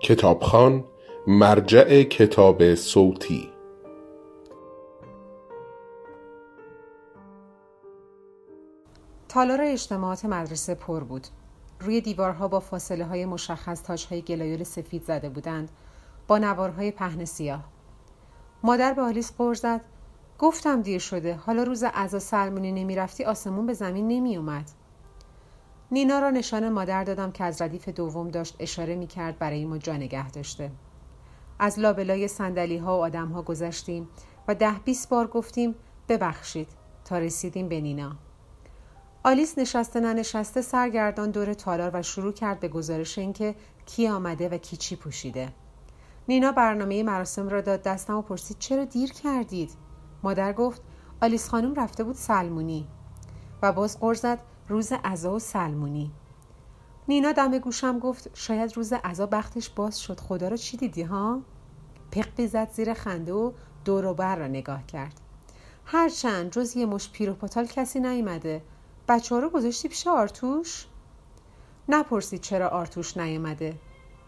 کتابخان مرجع کتاب صوتی. تالار اجتماعات مدرسه پر بود. روی دیوارها با فاصله های مشخص تاجهای گلایول سفید زده بودند. با نوارهای پهن سیاه. مادر به آلیس قر زد. گفتم دیر شده. حالا روز عزا سلمونی نمی‌رفتی آسمون به زمین نمی اومد. نینا را نشان مادر دادم که از ردیف دوم داشت اشاره می کرد برای ما جا نگه داشته. از لابلای سندلی ها و آدم ها گذشتیم و ده بیست بار گفتیم ببخشید. تا رسیدیم به نینا. آلیس نشسته ننشسته سرگردان دور تالار و شروع کرد به گزارش اینکه کی آمده و کی چی پوشیده. نینا برنامه مراسم را داد دستم و پرسید چرا دیر کردید؟ مادر گفت آلیس خانم رفته بود سلمونی. و باز قرض زد روز عزا و سلمونی. نینا دم گوشم گفت شاید روز عزا بختش باز شد. خدا را چی دیدی ها؟ پقی زد زیر خنده و دور بر را نگاه کرد. هرچند جز یه مش پیر و پاتال کسی نیومده بچه رو گذاشتی پیش آرتوش؟ نپرسید چرا آرتوش نیامده.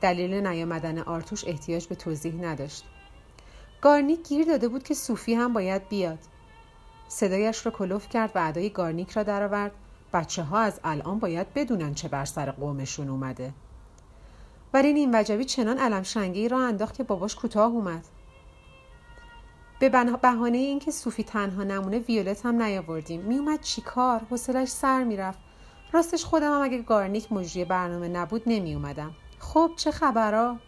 دلیل نیامدن آرتوش احتیاج به توضیح نداشت. گارنیک گیر داده بود که سوفی هم باید بیاد. صدایش را کلفت کرد و ادای گارنیک را درآورد. بچه ها از الان باید بدونن چه بر سر قومشون اومده. ولی این وجبی چنان الم شنگه ای راه انداخت که باباش کوتاه اومد. به بهانه اینکه سوفی تنها نمونه ویولت هم نیاوردیم. میومد چیکار حوصلش سر می‌رفت. راستش خودم هم اگه گارنیک مجری برنامه نبود نمیومدم خب چه خبرها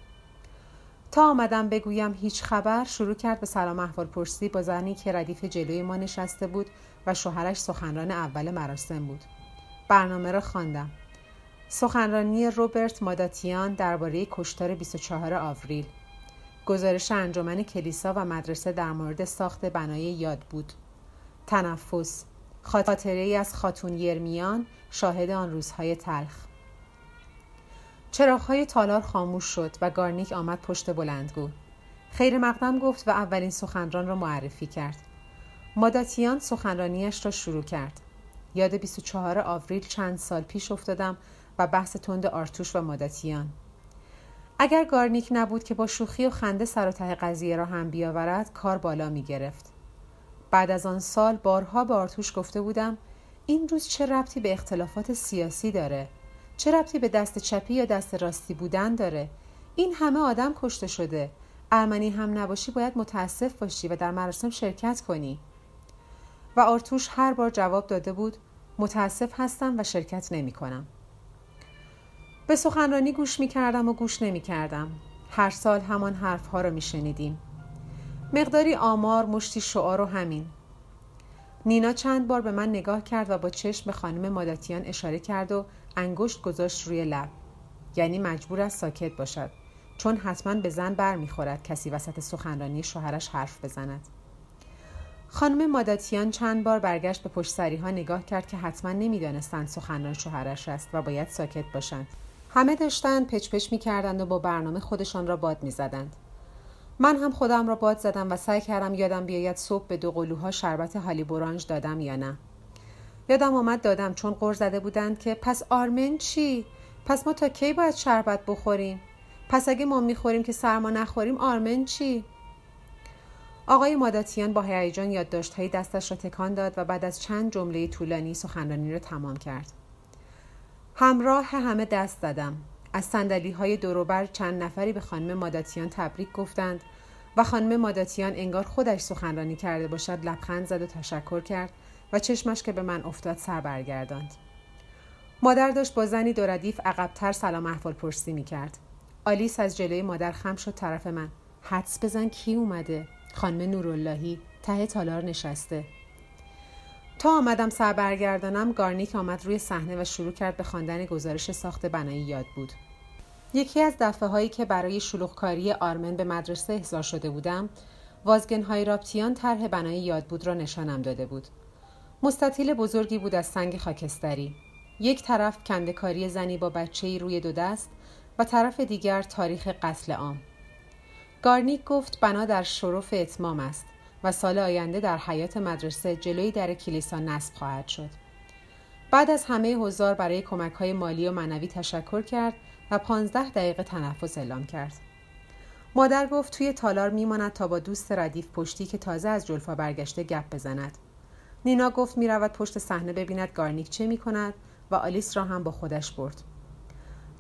تا آمدم بگویم هیچ خبر شروع کرد به سلام احوال پرسی با زنی که ردیف جلوی ما نشسته بود و شوهرش سخنران اول مراسم بود. برنامه را خواندم. سخنرانی روبرت ماداتیان درباره کشتار 24 آوریل. گزارش انجمن کلیسا و مدرسه در مورد ساخت بنای یاد بود. تنفس. خاطره ای از خاتون یرمیان شاهد آن روزهای تلخ. چراغهای تالار خاموش شد و گارنیک آمد پشت بلندگو. خیر مقدم گفت و اولین سخنران را معرفی کرد. ماداتیان سخنرانیش را شروع کرد. یاد 24 آوریل چند سال پیش افتادم و بحث تند آرتوش و ماداتیان. اگر گارنیک نبود که با شوخی و خنده سر و ته قضیه را هم بیاورد کار بالا می گرفت. بعد از آن سال بارها به آرتوش گفته بودم این روز چه ربطی به اختلافات سیاسی داره؟ چه ربطی به دست چپی یا دست راستی بودن داره این همه آدم کشته شده ارمنی هم نباشی باید متاسف باشی و در مراسم شرکت کنی و آرتوش هر بار جواب داده بود متاسف هستم و شرکت نمی کنم. به سخنرانی گوش می کردم و گوش نمی کردم. هر سال همان حرف ها را می شنیدیم. مقداری آمار مشتی شعار و همین. نینا چند بار به من نگاه کرد و با چشم به خانم ماداتیان اشاره کرد و انگشت گذاشت روی لب. یعنی مجبور است ساکت باشد. چون حتما به زن بر می‌خورد کسی وسط سخنرانی شوهرش حرف بزند. خانم ماداتیان چند بار برگشت به پشت سری ها نگاه کرد که حتما نمی‌دانستند سخنران شوهرش است و باید ساکت باشند. همه داشتند پچ پچ می کردند و با برنامه خودشان را باد می زدند. من هم خودم را باد زدم و سعی کردم یادم بیاید صبح به دو قلوها شربت هالی برانج دادم یا نه. یادم آمد دادم چون قر زده بودند که پس آرمن چی؟ پس ما تا کی باید شربت بخوریم؟ پس اگه ما می‌خوریم که سرما نخوریم آرمن چی؟ آقای ماداتیان با هیجان یادداشتهای دستش را تکان داد و بعد از چند جمله طولانی سخنرانی را تمام کرد. همراه همه دست زدم. از سندلی های دوروبر چند نفری به خانم ماداتیان تبریک گفتند و خانم ماداتیان انگار خودش سخنرانی کرده باشد لبخند زد و تشکر کرد و چشمش که به من افتاد سر برگرداند. مادر داشت با زنی دو ردیف عقبتر سلام احوال پرسی می کرد. آلیس از جلوی مادر خم شد طرف من. حدس بزن کی اومده؟ خانم نوراللهی ته تالار نشسته تا آمدم سر برگردانم گارنیک آمد روی صحنه و شروع کرد به خواندن گزارش ساخت بنای یاد بود. یکی از دفعه هایی که برای شلوغکاری آرمن به مدرسه احضار شده بودم وازگن های رابتیان طرح بنای یاد بود را نشانم داده بود. مستطیل بزرگی بود از سنگ خاکستری. یک طرف کندکاری زنی با بچه روی دو دست و طرف دیگر تاریخ قتل عام. گارنیک گفت بنا در شرف اتمام است. و سال آینده در حیات مدرسه جلوی در کلیسا نصب خواهد شد. بعد از همه حضار برای کمک های مالی و معنوی تشکر کرد و پانزده دقیقه تنفس اعلام کرد. مادر گفت توی تالار میماند تا با دوست ردیف پشتی که تازه از جلفا برگشته گپ بزند. نینا گفت می‌رود پشت صحنه ببیند گارنیک چه می‌کند و آلیس را هم با خودش برد.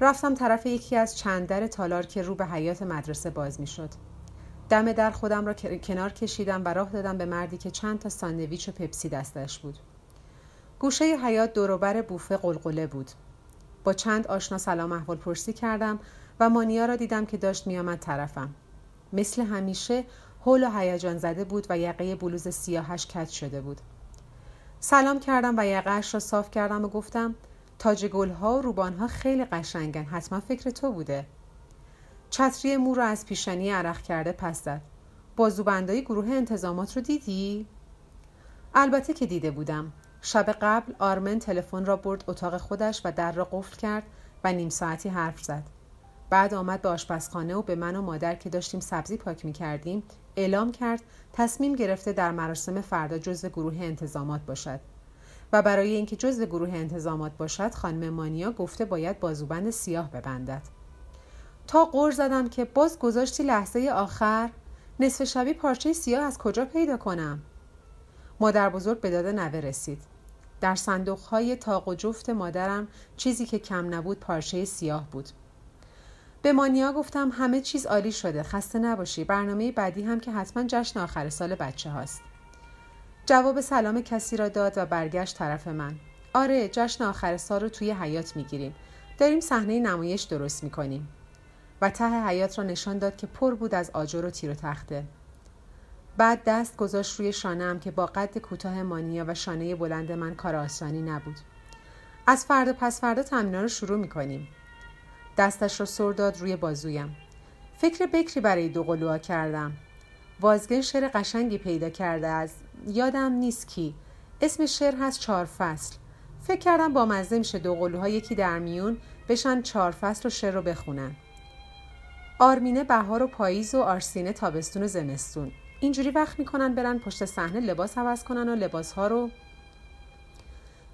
رفتم طرف یکی از چند در تالار که رو به حیاط مدرسه باز می‌شد. دم در خودم را کنار کشیدم و راه دادم به مردی که چند تا ساندویچ و پپسی دستش بود. گوشه حیات دوروبر بوفه قلقله بود. با چند آشنا سلام احوال پرسی کردم و مانیا را دیدم که داشت میآمد طرفم. مثل همیشه هول و هیجان زده بود و یقه بلوز سیاهش کج شده بود. سلام کردم و یقهاش را صاف کردم و گفتم تاج گلها و روبانها خیلی قشنگن حتما فکر تو بوده. چتری مو را از پیشانی عرق کرده پس زد. بازوبندای گروه انتظامات رو دیدی؟ البته که دیده بودم. شب قبل آرمن تلفن را برد اتاق خودش و در را قفل کرد و نیم ساعتی حرف زد. بعد آمد به آشپزخانه و به من و مادر که داشتیم سبزی پاک می کردیم اعلام کرد تصمیم گرفته در مراسم فردا جزو گروه انتظامات باشد. و برای اینکه جزو گروه انتظامات باشد خانم مانیا گفته باید بازوبند سیاه ببندد. تا قور زدم که باز گذاشتی لحظه آخر. نصف شبی پارچه سیاه از کجا پیدا کنم؟ مادر بزرگ به داد نوه رسید. در صندوق های تاق و جفت مادرم چیزی که کم نبود پارچه سیاه بود. به مانیا گفتم همه چیز عالی شده خسته نباشی. برنامه بعدی هم که حتما جشن آخر سال بچه هاست. جواب سلام کسی را داد و برگشت طرف من. آره جشن آخر سال رو توی حیات می‌گیریم. داریم صحنه نمایش درست می‌کنیم. و ته حیات را نشان داد که پر بود از آجر و تیر و تخته. بعد دست گذاشت روی شانم که با قد کوتاه مانیا و شانه بلند من کار آسانی نبود. از فردا پس فردا تمرین رو شروع می‌کنیم دستش را سر داد روی بازویم. فکر بکری برای دو قلوها کردم. وازگن شعر قشنگی پیدا کرده از یادم نیست کی. اسم شعر هست چهار فصل. فکر کردم با مزه میشه دو قلوها یکی در میون بشن چهار فصل و شعر رو بخونن. آرمینه بهار و پاییز و آرسینه تابستون و زمستون. اینجوری وقت می‌کنن برن پشت صحنه لباس عوض کنن و لباس ها رو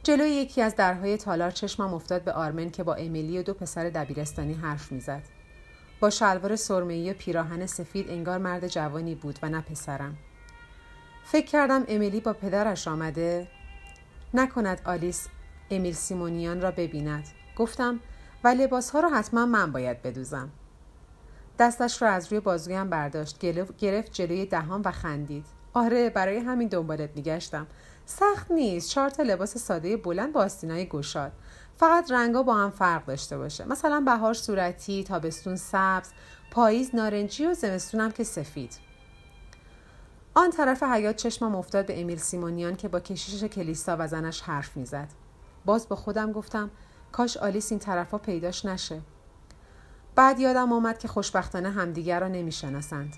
جلوی یکی از درهای تالار چشمم افتاد به آرمن که با امیلی و دو پسر دبیرستانی حرف می‌زد. با شلوار سرمه‌ای و پیراهن سفید انگار مرد جوانی بود و نه پسرم. فکر کردم امیلی با پدرش آمده. نکند آلیس امیل سیمونیان را ببیند. گفتم و لباس ها را حتما من باید بدوزم. دستش را از روی بازویم برداشت گرفت جلوی دهان و خندید. آره برای همین دنبالت میگشتم. سخت نیست چهار تا لباس ساده بلند با آستینای گشاد. فقط رنگا با هم فرق داشته باشه. مثلا بهار صورتی تابستون سبز پاییز نارنجی و زمستونم که سفید. آن طرف حیات چشمم افتاد به امیل سیمونیان که با کشیش کلیسا و زنش حرف می‌زد. باز با خودم گفتم کاش آلیس این طرفا پیداش نشه. بعد یادم آمد که خوشبختانه همدیگر را نمی‌شناسند.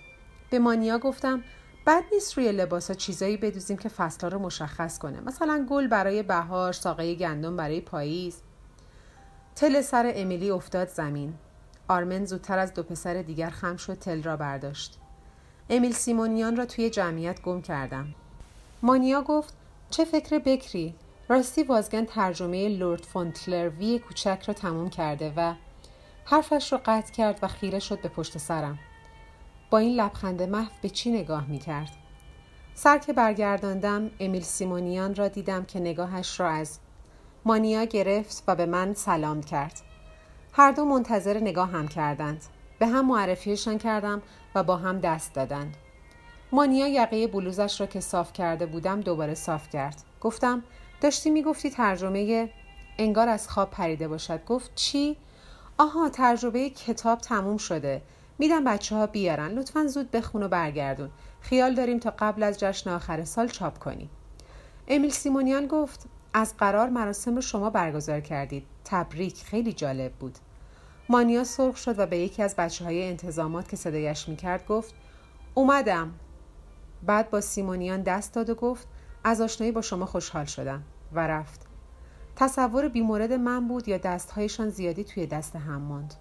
به مانیا گفتم بد نیست روی لباس ها چیزایی بدوزیم که فصلها رو مشخص کنه. مثلا گل برای بهار ساقه گندم برای پاییز. تل سر امیلی افتاد زمین. آرمن زودتر از دو پسر دیگر خم شد تل را برداشت. امیل سیمونیان را توی جمعیت گم کردم. مانیا گفت چه فکر بکری؟ راستی وازگن ترجمه لورد فونتلروی کوچک را تموم کرده و حرفش را قطع کرد و خیره شد به پشت سرم. با این لبخند محو به چی نگاه می کرد؟ سر که برگرداندم امیل سیمونیان را دیدم که نگاهش را از مانیا گرفت و به من سلام کرد. هر دو منتظر نگاه هم کردند. به هم معرفیشان کردم و با هم دست دادند. مانیا یقه بلوزش را که صاف کرده بودم دوباره صاف کرد. گفتم داشتی می‌گفتی ترجمه انگار از خواب پریده باشد. گفت چی؟ آها ترجمه کتاب تموم شده. میدم بچه ها بیارن. لطفا زود بخون و برگردون. خیال داریم تا قبل از جشن آخر سال چاپ کنیم. امیل سیمونیان گفت از قرار مراسم رو شما برگزار کردید. تبریک خیلی جالب بود. مانیا سرخ شد و به یکی از بچه های انتظامات که صدایش می‌کرد گفت اومدم. بعد با سیمونیان دست داد و گفت از آشنایی با شما خوشحال شدم. و رفت. تصور بیمورد من بود یا دستهایشان زیادی توی دست هم ماند.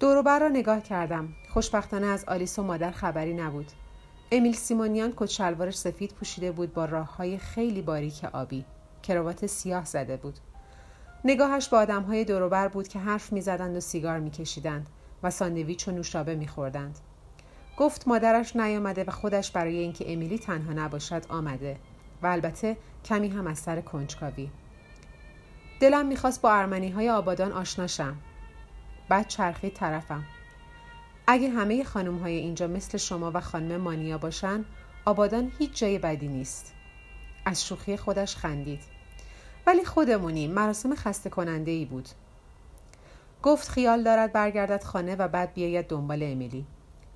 دوروبر را نگاه کردم. خوشبختانه از آلیس و مادر خبری نبود. امیل سیمونیان کت شلوارش سفید پوشیده بود با راه های خیلی باریک آبی. کراوات سیاه زده بود. نگاهش با آدم های دوروبر بود که حرف می‌زدند و سیگار میکشیدند و ساندویچ و نوشابه میخوردند. گفت مادرش نیامده و خودش برای اینکه امیلی تنها نباشد آمده و البته کمی هم از سر کنجکاوی. دلم می‌خواست با ارمنی های آبادان آشناشم بعد چرخید طرفم. اگه همه خانم های اینجا مثل شما و خانم مانیا باشن آبادان هیچ جای بدی نیست. از شوخی خودش خندید. ولی خودمونیم مراسم خسته کننده ای بود. گفت خیال دارد برگردد خانه و بعد بیاید دنبال امیلی.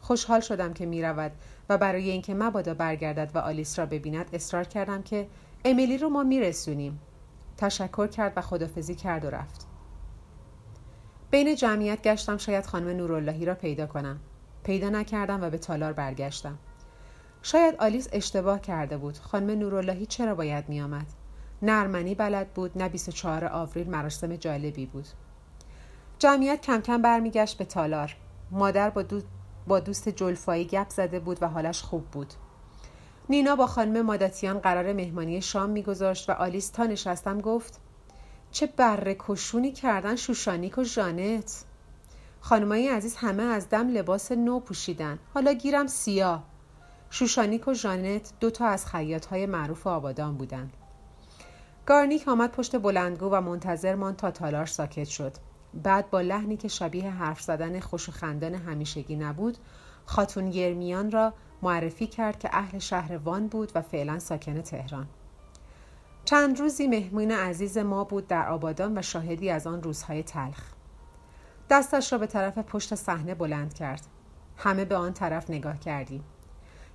خوشحال شدم که می رود و برای اینکه مبادا برگردد و آلیس را ببیند اصرار کردم که امیلی رو ما میرسونیم. تشکر کرد و خدافزی کرد و رفت. بین جمعیت گشتم شاید خانم نوراللهی را پیدا کنم. پیدا نکردم و به تالار برگشتم. شاید آلیس اشتباه کرده بود. خانم نوراللهی چرا باید میآمد؟ نرمنی بلد بود نه 24 آوریل مراسم جالبی بود. جمعیت کم کم برمیگشت به تالار. مادر با, دو... با دوست جلفایی گپ زده بود و حالش خوب بود. نینا با خانم ماداتیان قرار مهمانی شام میگذاشت و آلیس تا نشستم گفت چه بره کشونی کردن شوشانیک و ژانت. خانمایی عزیز همه از دم لباس نو پوشیدن. حالا گیرم سیاه. شوشانیک و ژانت دو تا از خیاط های معروف آبادان بودند گارنیک آمد پشت بلندگو و منتظر مان تا تالار ساکت شد. بعد با لحنی که شبیه حرف زدن خوش و خندان همیشگی نبود خاتون یرمیان را معرفی کرد که اهل شهر وان بود و فعلا ساکن تهران. چند روزی مهمون عزیز ما بود در آبادان و شاهدی از آن روزهای تلخ. دستش را به طرف پشت صحنه بلند کرد. همه به آن طرف نگاه کردیم.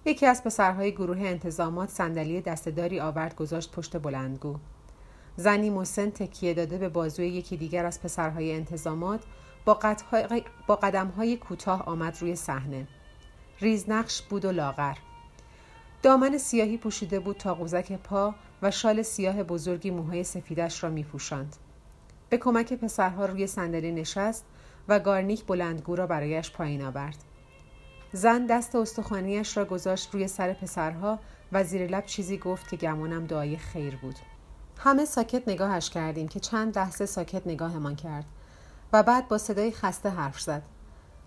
یکی از پسرهای گروه انتظامات صندلی دستداری آورد گذاشت پشت بلندگو. زنی مسن تکیه داده به بازوی یکی دیگر از پسرهای انتظامات با قدمهای کوتاه آمد روی صحنه. ریزنقش بود و لاغر دامن سیاهی پوشیده بود تا قوزک پا و شال سیاه بزرگی موهای سفیدش را می پوشند. به کمک پسرها روی صندلی نشست و گارنیک بلندگو را برایش پایین آورد. زن دست استخوانیش را گذاشت روی سر پسرها و زیر لب چیزی گفت که گمانم دعای خیر بود. همه ساکت نگاهش کردیم که چند لحظه ساکت نگاهمان کرد و بعد با صدای خسته حرف زد.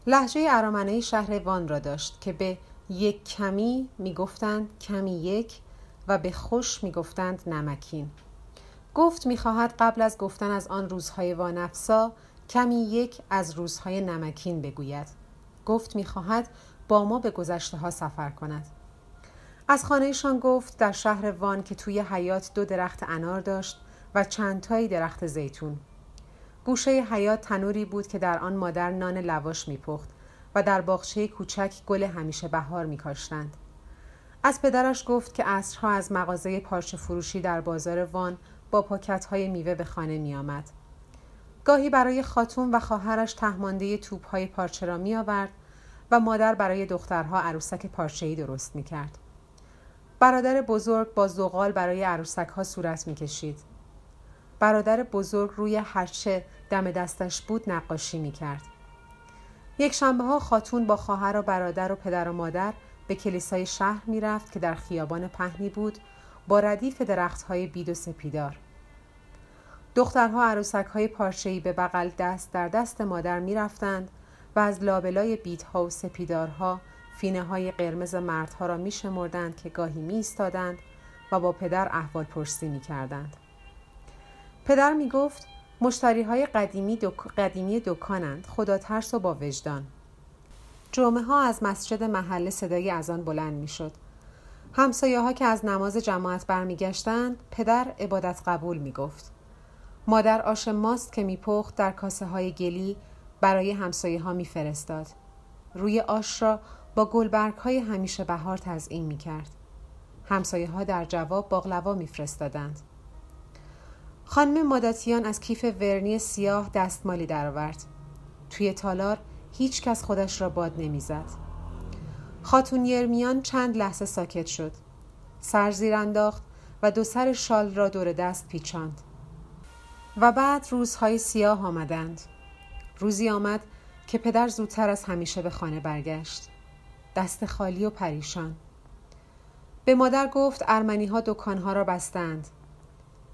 لحجه ارامنه شهر وان را داشت که به یک کمی می‌گفتند کمی یک و به خوش می‌گفتند نمکین. گفت می‌خواهد قبل از گفتن از آن روزهای وانفسا کمی یک از روزهای نمکین بگوید. گفت می‌خواهد با ما به گذشته ها سفر کند. از خانهشان گفت در شهر وان که توی حیات دو درخت انار داشت و چند تایی درخت زیتون. گوشه حیات تنوری بود که در آن مادر نان لواش میپخت و در باغچه کوچک گل همیشه بهار میکاشتند از پدرش گفت که عصرها از مغازه پارچه فروشی در بازار وان با پاکت های میوه به خانه می آمد. گاهی برای خاتون و خواهرش تهمانده توپ های پارچه را می آورد و مادر برای دخترها عروسک پارچه‌ای درست می کرد. برادر بزرگ با زغال برای عروسک ها صورت می کشید. برادر بزرگ روی هرچه دم دستش بود نقاشی می کرد. یک شنبه ها خاتون با خواهر و برادر و پدر و مادر به کلیسای شهر می رفت که در خیابان پهنی بود با ردیف درخت های بید و سپیدار. دخترها عروسک های پارچه‌ای به بغل دست در دست مادر می رفتند و از لابلای بیدها و سپیدارها فینه های قرمز مردها را می شمردند که گاهی می استادند و با پدر احوال پرسی می کردند. پدر می گفت مشتری های قدیمی, دک... قدیمی دکانند خدا ترس و با وجدان جمعه ها از مسجد محله صدای از آن بلند می شد. همسایه ها که از نماز جماعت برمیگشتند پدر عبادت قبول می گفت. مادر آش ماست که میپخت در کاسه های گلی برای همسایه ها میفرستاد. روی آش را با گلبرگ های همیشه بهار تزئین می کرد. همسایه ها در جواب باقلوا میفرستادند. خانم ماداتیان از کیف ورنی سیاه دستمالی درآورد. توی تالار هیچ کس خودش را باد نمی‌زد. خاتون یرمیان چند لحظه ساکت شد. سر زیر انداخت و دو سر شال را دور دست پیچاند. و بعد روزهای سیاه آمدند. روزی آمد که پدر زودتر از همیشه به خانه برگشت. دست خالی و پریشان. به مادر گفت ارمنی ها دکانها را بستند.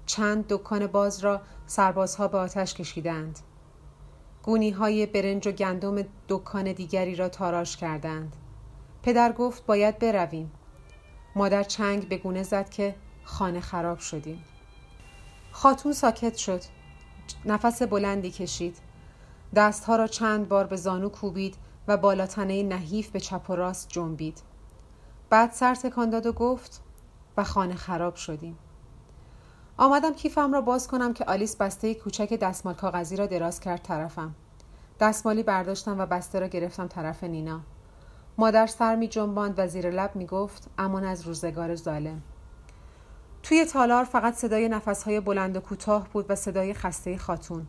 چند دکان باز را سربازها به آتش کشیدند. گونی های برنج و گندم دکان دیگری را تاراش کردند. پدر گفت باید برویم. مادر چنگ به گونه زد که خانه خراب شدیم. خاتون ساکت شد. نفس بلندی کشید. دستها را چند بار به زانو کوبید و بالاتنه نحیف به چپ و راست جنبید. بعد سر تکان داد و گفت و خانه خراب شدیم. آمدم کیفم را باز کنم که آلیس بسته کوچک دستمال کاغذی را دراز کرد طرفم. دستمالی برداشتم و بسته را گرفتم طرف نینا. مادر سر می جنباند و زیر لب می گفت امان از روزگار ظالم. توی تالار فقط صدای نفسهای بلند و کوتاه بود و صدای خسته خاتون.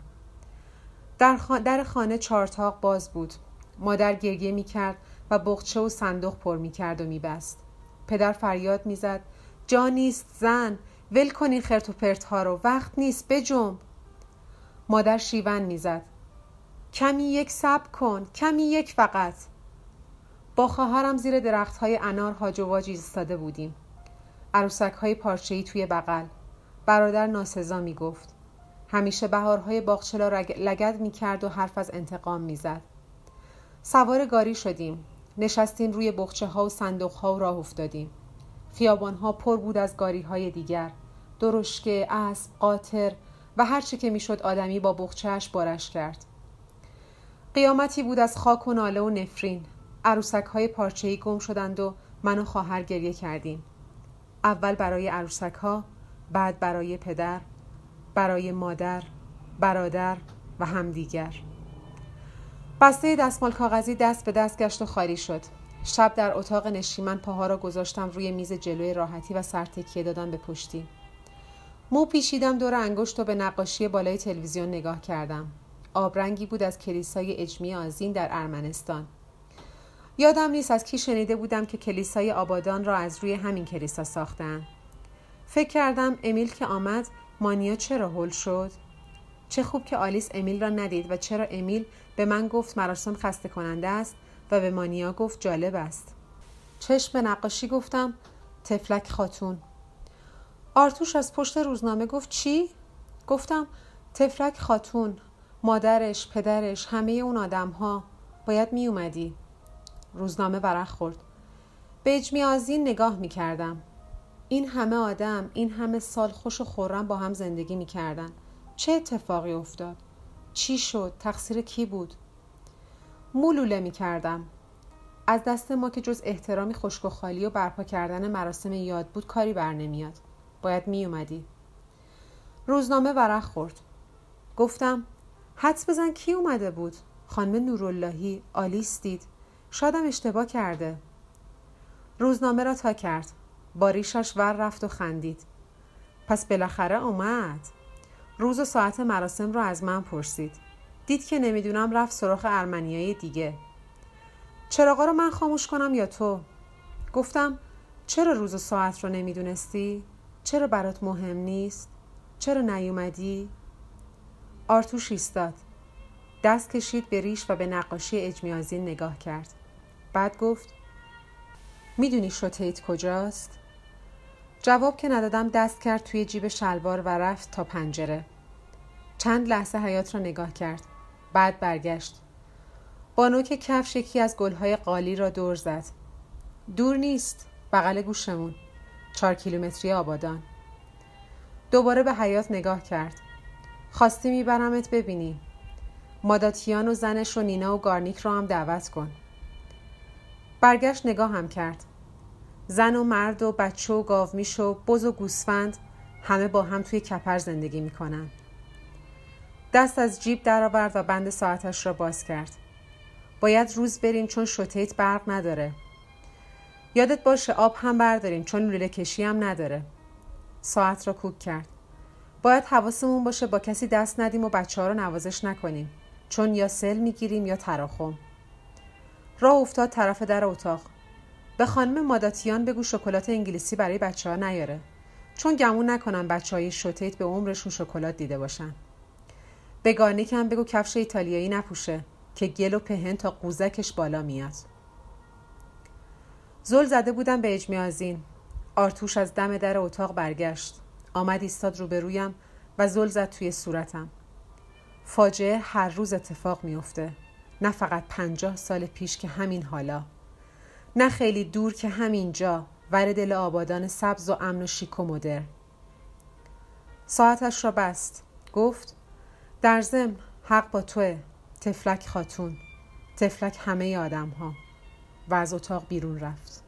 در, در خانه چارتاق باز بود. مادر گریه می کرد و بغچه و صندوق پر می کرد و می بست. پدر فریاد می زد جا نیست زن. ول کنین خرت و پرت ها رو. وقت نیست بجنب مادر شیون می زد کمی یک سب کن کمی یک فقط. با خواهرم زیر درخت های انار هاج و واج بودیم. عروسک های پارچه‌ای توی بغل. برادر ناسزا می گفت همیشه بهارهای باغچه را لگد می کرد و حرف از انتقام می زد. سوار گاری شدیم. نشستیم روی بخچه ها و صندوق ها و راه افتادیم. خیابان ها پر بود از گاری های دیگر. درشکه، اسب، قاطر و هر چه که می‌شد آدمی با بخچهش بارش کرد. قیامتی بود از خاک و ناله و نفرین. عروسک های پارچه‌ای گم شدند و من و خواهر گریه کردیم. اول برای عروسک ها بعد برای پدر برای مادر برادر و همدیگر. بسته دستمال کاغذی دست به دست گشت و خالی شد. شب در اتاق نشیمن پاها را گذاشتم روی میز جلوی راحتی و سرتکیه دادن به پشتی. مو پیشیدم دور انگشت و به نقاشی بالای تلویزیون نگاه کردم. آبرنگی بود از کلیسای اجمی آزین در ارمنستان. یادم نیست از کی شنیده بودم که کلیسای آبادان را از روی همین کلیسا ساختن. فکر کردم امیل که آمد مانیا چرا هل شد؟ چه خوب که آلیس امیل را ندید و چرا امیل به من گفت مراسم خسته کننده است؟ و به مانیا گفت جالب است چشم به نقاشی گفتم تفلک خاتون آرتوش از پشت روزنامه گفت چی؟ گفتم تفلک خاتون مادرش، پدرش، همه اون آدم ها باید می اومدی روزنامه ورق خورد به اجمی آزین نگاه می کردم این همه آدم این همه سال خوش و خورم با هم زندگی می کردن. چه اتفاقی افتاد؟ چی شد؟ تقصیر کی بود؟ مولوله می کردم. از دست ما که جز احترامی خشک و خالی و برپا کردن مراسم یاد بود کاری بر نمیاد. باید می اومدی. روزنامه ورق خورد. گفتم حدس بزن کی اومده بود؟ خانم نوراللهی آلیس دید. شادم اشتباه کرده. روزنامه را تا کرد. با ریشش ور رفت و خندید. پس بالاخره اومد. روز و ساعت مراسم را از من پرسید. دید که نمی‌دونم رفت سراخ ارمنیای دیگه. چراغا رو من خاموش کنم یا تو؟ گفتم چرا روز و ساعت رو نمی‌دونستی؟ چرا برات مهم نیست؟ چرا نیومدی؟ آرتوش ایستاد. دست کشید به ریش و به نقاشی اجمیازین نگاه کرد. بعد گفت می‌دونی شوتیت کجاست؟ جواب که ندادم دست کرد توی جیب شلوار و رفت تا پنجره. چند لحظه حیات را نگاه کرد. بعد برگشت. با نوک کفش یکی از گلهای قالی را دور زد. دور نیست. بغل گوشمون. چهار کیلومتری آبادان. دوباره به حیات نگاه کرد. خواستی میبرمت ببینی. ماداتیان و زنش و نینا و گارنیک رو هم دعوت کن. برگشت نگاه هم کرد. زن و مرد و بچه و گاومیش و بز و گوسفند همه با هم توی کپر زندگی می‌کنن. دست از جیب درآورد و بند ساعتش را باز کرد. باید روز بریم چون شوتیت برق نداره. یادت باشه آب هم برداریم چون لوله کشی هم نداره. ساعت را کوک کرد. باید حواسمون باشه با کسی دست ندیم و بچه ها رو نوازش نکنیم چون یا سل می‌گیریم یا تراخم. راه افتاد طرف در اتاق. به خانم ماداتیان بگو شکلات انگلیسی برای بچه ها نیاره چون گمون نکنم بچه های شوتیت به عمرشون شکلات دیده باشن به گارنیک هم بگو کفش ایتالیایی نپوشه که گل و پهن تا قوزکش بالا میاد. زل زده بودم به اجمیازین. آرتوش از دم در اتاق برگشت. آمد ایستاد روبرویم و زل زد توی صورتم. فاجعه هر روز اتفاق میافته. نه فقط پنجاه سال پیش که همین حالا. نه خیلی دور که همینجا ور دل آبادان سبز و امن و شیک و مدر. ساعتش را بست. گفت در زم حق با توه. تفلک خاتون. تفلک همه آدم ها و از اتاق بیرون رفت.